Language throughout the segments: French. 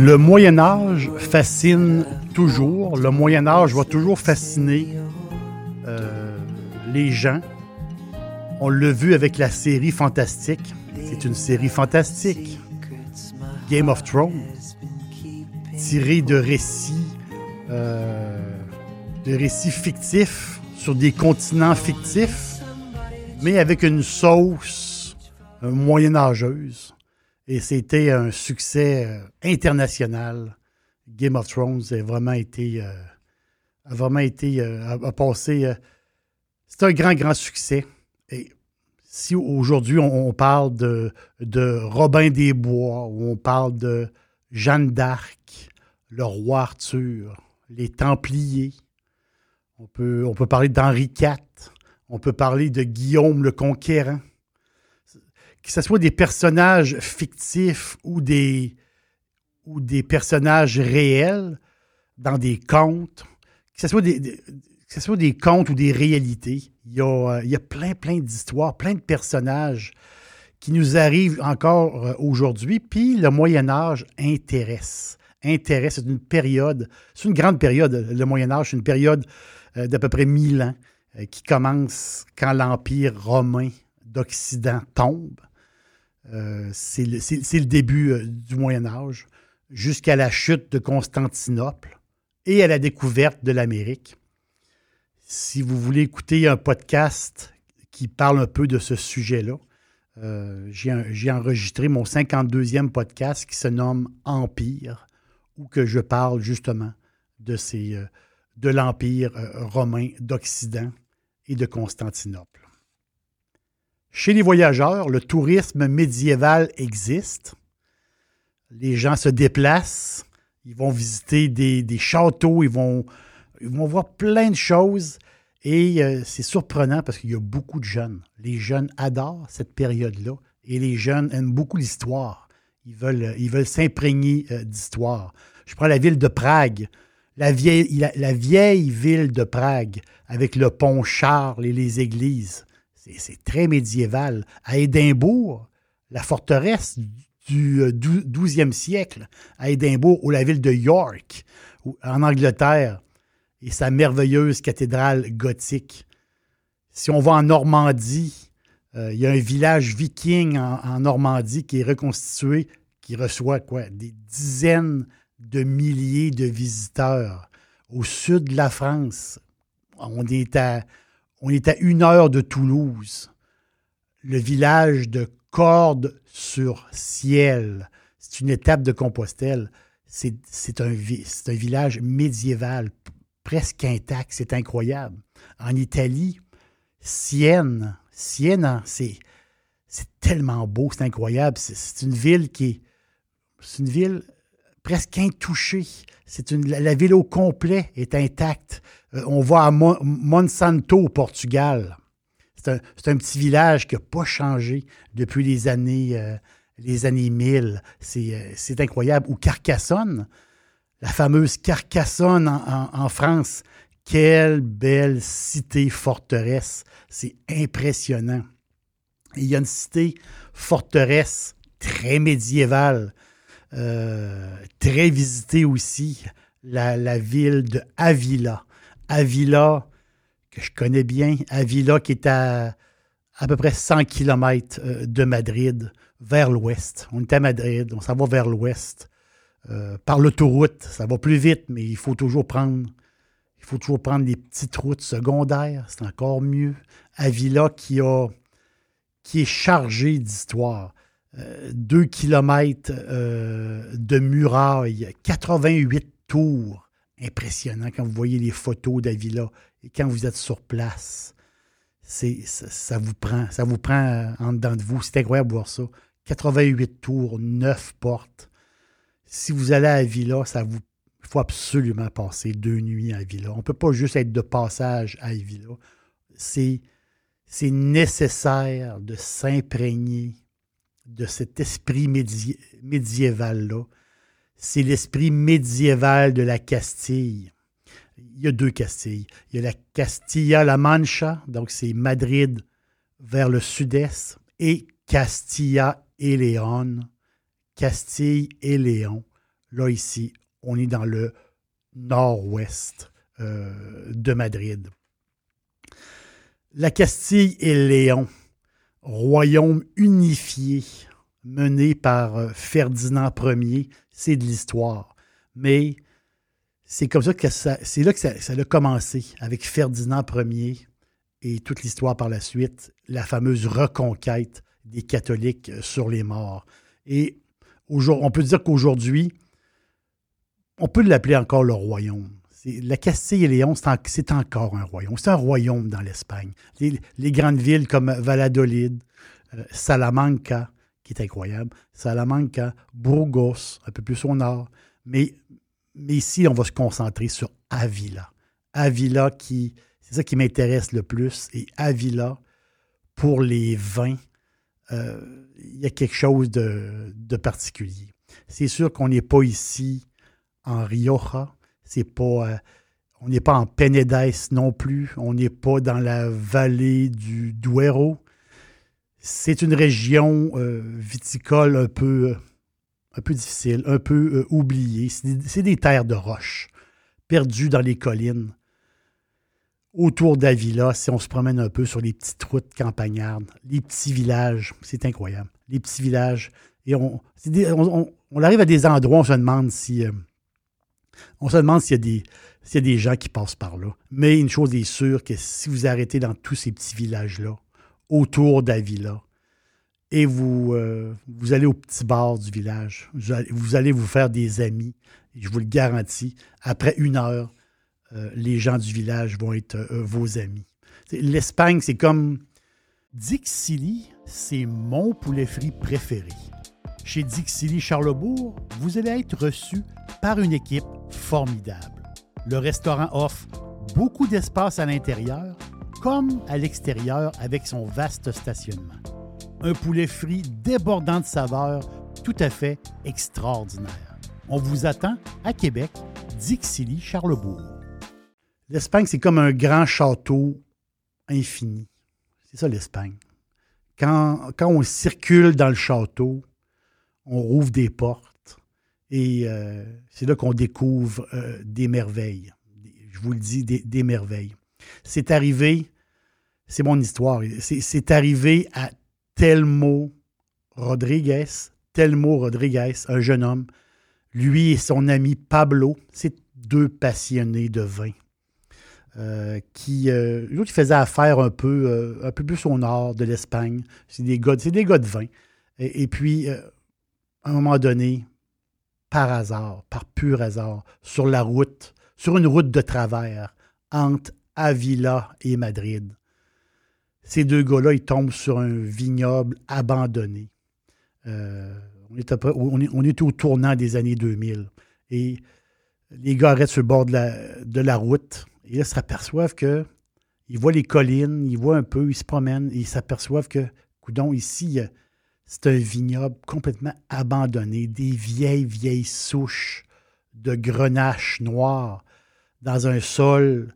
Le Moyen Âge fascine toujours. Le Moyen Âge va toujours fasciner euh, les gens. On l'a vu avec la série Fantastique. C'est une série fantastique. Game of Thrones, tirée de récits, euh, de récits fictifs sur des continents fictifs, mais avec une sauce euh, moyenâgeuse. Et c'était un succès euh, international. Game of Thrones a vraiment été, euh, a vraiment été, euh, a, passé. c'est un grand, grand succès. Et si aujourd'hui on, parle de, de Robin des Bois, ou on parle de Jeanne d'Arc, le roi Arthur, les Templiers, on peut, on peut parler d'Henri IV, on peut parler de Guillaume le Conquérant que ce soit des personnages fictifs ou des, ou des personnages réels dans des contes, que ce soit des, ce soit des contes ou des réalités, il y a, euh, il y a plein, plein d'histoires, plein de personnages qui nous arrivent encore euh, aujourd'hui. Puis le Moyen Âge intéresse. Intéresse, c'est une période, c'est une grande période, le Moyen Âge, c'est une période euh, d'à peu près 1000 ans qui commence quand l'Empire romain d'Occident tombe. Euh, c'est le, début euh, du Moyen Âge, jusqu'à la chute de Constantinople et à la découverte de l'Amérique. Si vous voulez écouter un podcast qui parle un peu de ce sujet-là, euh, j'ai enregistré mon 52e podcast qui se nomme Empire, où que je parle justement de, l'Empire romain d'Occident et de Constantinople. Chez les voyageurs, le tourisme médiéval existe. Les gens se déplacent, ils vont visiter des, châteaux, ils vont, voir plein de choses. Et euh, c'est surprenant parce qu'il y a beaucoup de jeunes. Les jeunes adorent cette période-là et les jeunes aiment beaucoup l'histoire. Ils veulent, ils veulent s'imprégner euh, d'histoire. Je prends la ville de Prague, la vieille ville de Prague avec le pont Charles et les églises c'est très médiéval. À Édimbourg, la forteresse du 12e euh, siècle, à Édimbourg, ou la ville de York, en Angleterre, et sa merveilleuse cathédrale gothique. Si on va en Normandie, euh, il y a un village viking en, Normandie qui est reconstitué, qui reçoit quoi? Des dizaines de milliers de visiteurs. Au sud de la France, on est à on est à une heure de Toulouse. Le village de Cordes sur Ciel. C'est une étape de Compostelle. C'est un, village médiéval, presque intact. C'est incroyable. En Italie, Sienne. Sienne, c'est tellement beau, c'est incroyable. C'est une ville qui est. C'est une ville presque intouchée. C'est une, la, ville au complet est intacte. Euh, on va à Monsanto au Portugal. C'est un, petit village qui n'a pas changé depuis les années, euh, les années 1000. Euh, c'est incroyable. Ou Carcassonne, la fameuse Carcassonne en, France. Quelle belle cité forteresse. C'est impressionnant. il y a une cité forteresse très médiévale, très visitée aussi, la, ville de Avila. Avila, que je connais bien, Avila qui est à à peu près 100 km euh, de Madrid, vers l'ouest. On est à Madrid, on s'en va vers l'ouest. euh, par l'autoroute. Ça va plus vite, mais il faut toujours prendre. Il faut toujours prendre des petites routes secondaires, c'est encore mieux. Avila qui qui est chargé d'histoire. Euh, deux kilomètres euh, de murailles, 88 tours. Impressionnant quand vous voyez les photos d'Avila et quand vous êtes sur place. Ça, vous prend, ça vous prend en dedans de vous. C'est incroyable de voir ça. 88 tours, 9 portes si vous allez à Villa, ça vous il faut absolument passer deux nuits à Villa. On ne peut pas juste être de passage à Villa. C'est, c'est nécessaire de s'imprégner de cet esprit médiéval-là. C'est l'esprit médiéval de la Castille. Il y a deux Castilles. Il y a la Castilla-La Mancha, donc c'est Madrid vers le sud-est, et Castilla et Léon Castille et Léon. Là, ici, on est dans le nord-ouest euh, de Madrid. La Castille et Léon, royaume unifié mené par euh, Ferdinand Ier, c'est de l'histoire. Mais c'est comme ça que ça, c'est là que ça, ça, a commencé avec Ferdinand Ier et toute l'histoire par la suite, la fameuse reconquête des catholiques sur les morts. Et on peut dire qu'aujourd'hui, on peut l'appeler encore le royaume. La Castille et Léon, c'est encore un royaume. C'est un royaume dans l'Espagne. Les, grandes villes comme Valladolid, euh, Salamanca, qui est incroyable, Salamanca, Burgos, un peu plus au nord. Mais, mais ici, on va se concentrer sur Avila. Avila, qui, c'est ça qui m'intéresse le plus. Et Avila, pour les vins, euh, il y a quelque chose de, particulier. C'est sûr qu'on n'est pas ici en Rioja, c'est pas, euh, on n'est pas en Penedès non plus, on n'est pas dans la vallée du Duero. C'est une région euh, viticole un peu, un peu difficile, un peu oubliée. C'est des, terres de roche, perdues dans les collines autour d'Avila, si on se promène un peu sur les petites routes campagnardes, les petits villages, c'est incroyable. Les petits villages. Et on, on, arrive à des endroits, on se demande si. Euh, on se demande s'il y, a des, gens qui passent par là. Mais une chose est sûre, que si vous arrêtez dans tous ces petits villages-là, autour d'Avila, et vous, euh, vous allez au petit bar du village, vous allez vous faire des amis, je vous le garantis, après une heure, euh, les gens du village vont être euh, vos amis. L'Espagne, c'est comme Dixili, c'est mon poulet frit préféré. Chez Dixili Charlebourg, vous allez être reçu par une équipe formidable. Le restaurant offre beaucoup d'espace à l'intérieur comme à l'extérieur avec son vaste stationnement. Un poulet frit débordant de saveurs tout à fait extraordinaire. On vous attend à Québec, Dixilly, Charlebourg. L'Espagne, c'est comme un grand château infini. C'est ça l'Espagne. Quand, quand, on circule dans le château, on rouvre des portes et euh, c'est là qu'on découvre euh, des merveilles. Je vous le dis, des, merveilles. C'est arrivé, c'est mon histoire, c'est arrivé à Telmo Rodriguez, Telmo Rodriguez, un jeune homme. Lui et son ami Pablo, c'est deux passionnés de vin. Euh, qui, euh, qui faisaient affaire un peu, un peu plus au nord de l'Espagne. C'est des, gars, des gars de vin. Et, puis, à un moment donné, par hasard, par pur hasard, sur la route, sur une route de travers, entre Avila et Madrid, ces deux gars-là, ils tombent sur un vignoble abandonné. on, est on, est, au tournant des années 2000. Et les gars arrêtent sur le bord de la, route et là, ils s'aperçoivent que. Ils voient les collines, ils voient un peu, ils se promènent, et ils s'aperçoivent que, coudon, ici, c'est un vignoble complètement abandonné, des vieilles, vieilles souches de grenache noire dans un sol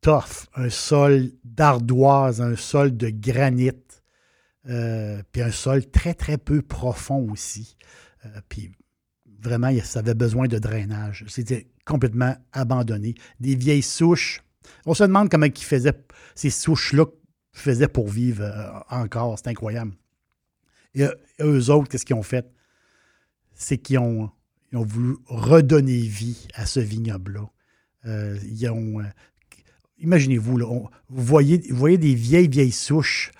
tough, un sol d'ardoise, un sol de granit, euh, puis un sol très, très peu profond aussi. Euh, puis vraiment, ça avait besoin de drainage. C'était complètement abandonné. Des vieilles souches. On se demande comment ils faisaient, ces souches-là faisaient pour vivre euh, encore. C'est incroyable. Et eux autres, qu'est-ce qu'ils ont fait? C'est qu'ils ont, voulu redonner vie à ce vignoble-là. Euh, ils ont, euh, imaginez-vous, vous, voyez, des vieilles, vieilles souches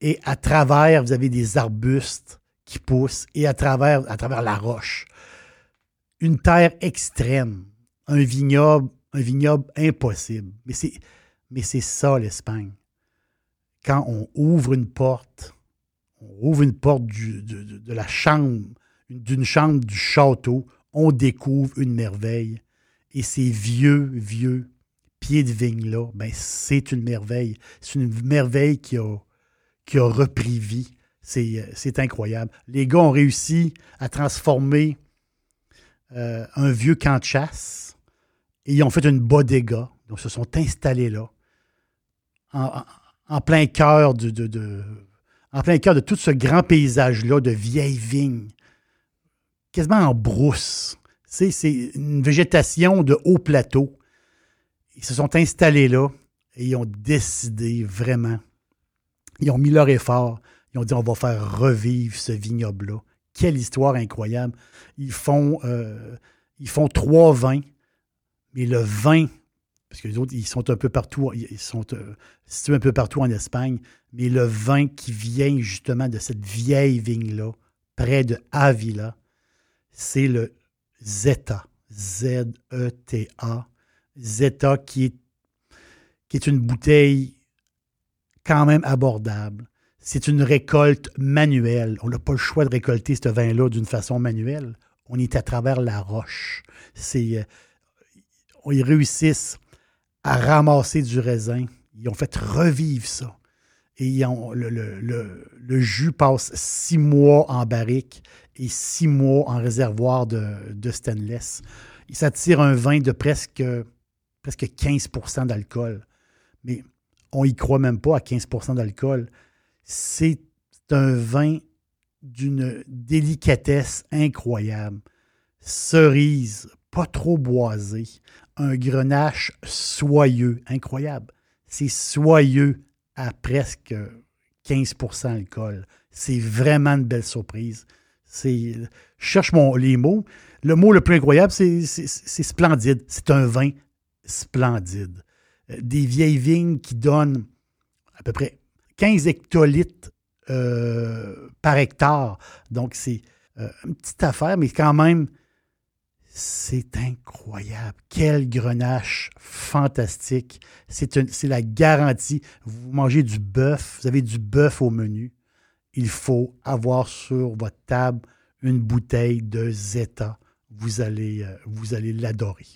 et à travers, vous avez des arbustes qui poussent et à travers, à travers la roche. Une terre extrême, un vignoble, un vignoble impossible. Mais c'est ça l'Espagne. Quand on ouvre une porte, on ouvre une porte de, la chambre, d'une chambre du château, on découvre une merveille. Et ces vieux, vieux pieds de vigne-là, ben, c'est une merveille. C'est une merveille qui a, qui a repris vie. C'est, euh, incroyable. Les gars ont réussi à transformer euh, un vieux camp de chasse et ils ont fait une bodega. Donc, ils se sont installés là, en, plein cœur de- en plein cœur de tout ce grand paysage-là de vieilles vignes, quasiment en brousse. C'est, une végétation de haut plateau. Ils se sont installés là et ils ont décidé vraiment. Ils ont mis leur effort. Ils ont dit on va faire revivre ce vignoble-là. Quelle histoire incroyable. Ils font, euh, ils font trois vins, mais le vin, parce que les autres, ils sont un peu partout, ils sont euh, situés un peu partout en Espagne, mais le vin qui vient justement de cette vieille vigne-là, près de Avila, c'est le Zeta. Z-E-T-A. Zeta qui est, qui est une bouteille quand même abordable. C'est une récolte manuelle. On n'a pas le choix de récolter ce vin-là d'une façon manuelle. On est à travers la roche. C'est, euh, ils réussissent à ramasser du raisin. Ils ont fait revivre ça. Et ils ont- le, le- le- le jus passe six mois en barrique et six mois en réservoir de, de stainless. Ça tire un vin de presque, presque 15% d'alcool. Mais on y croit même pas à 15% d'alcool. C'est un vin d'une délicatesse incroyable. Cerise, pas trop boisé. Un grenache soyeux, incroyable. C'est soyeux à presque 15% d'alcool. C'est vraiment une belle surprise. Je cherche les mots. Le mot le plus incroyable, c'est splendide. C'est un vin splendide. Euh, Des vieilles vignes qui donnent à peu près 15 hectolitres euh, par hectare. Donc, c'est euh, une petite affaire, mais quand même, c'est incroyable. Quel grenache fantastique. C'est la garantie. Vous mangez du bœuf, vous avez du bœuf au menu. Il faut avoir sur votre table une bouteille de Zeta. Vous allez, euh, vous allez l'adorer.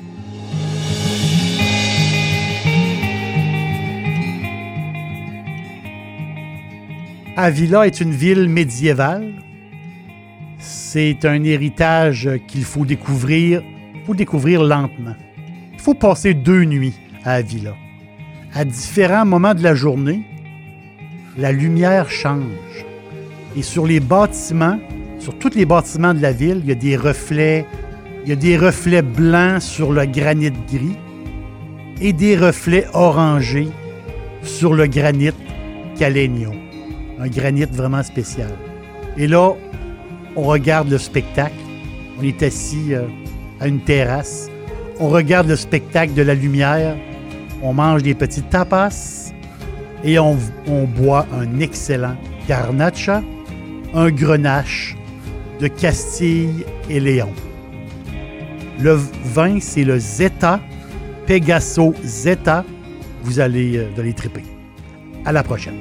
Avila est une ville médiévale. C'est un héritage qu'il faut découvrir, faut découvrir lentement. Il faut passer deux nuits à Avila. À différents moments de la journée, la lumière change. Et sur les bâtiments, sur tous les bâtiments de la ville, il y a des reflets, il y a des reflets blancs sur le granit gris et des reflets orangés sur le granit Calénio. Un granit vraiment spécial. Et là, on regarde le spectacle. On est assis euh, à une terrasse. On regarde le spectacle de la lumière. On mange des petits tapas. Et on, on boit un excellent garnacha, un grenache de Castille et Léon. Le vin, c'est le Zeta, Pegaso Zeta. Vous allez, euh, vous allez triper. À la prochaine.